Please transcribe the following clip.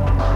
you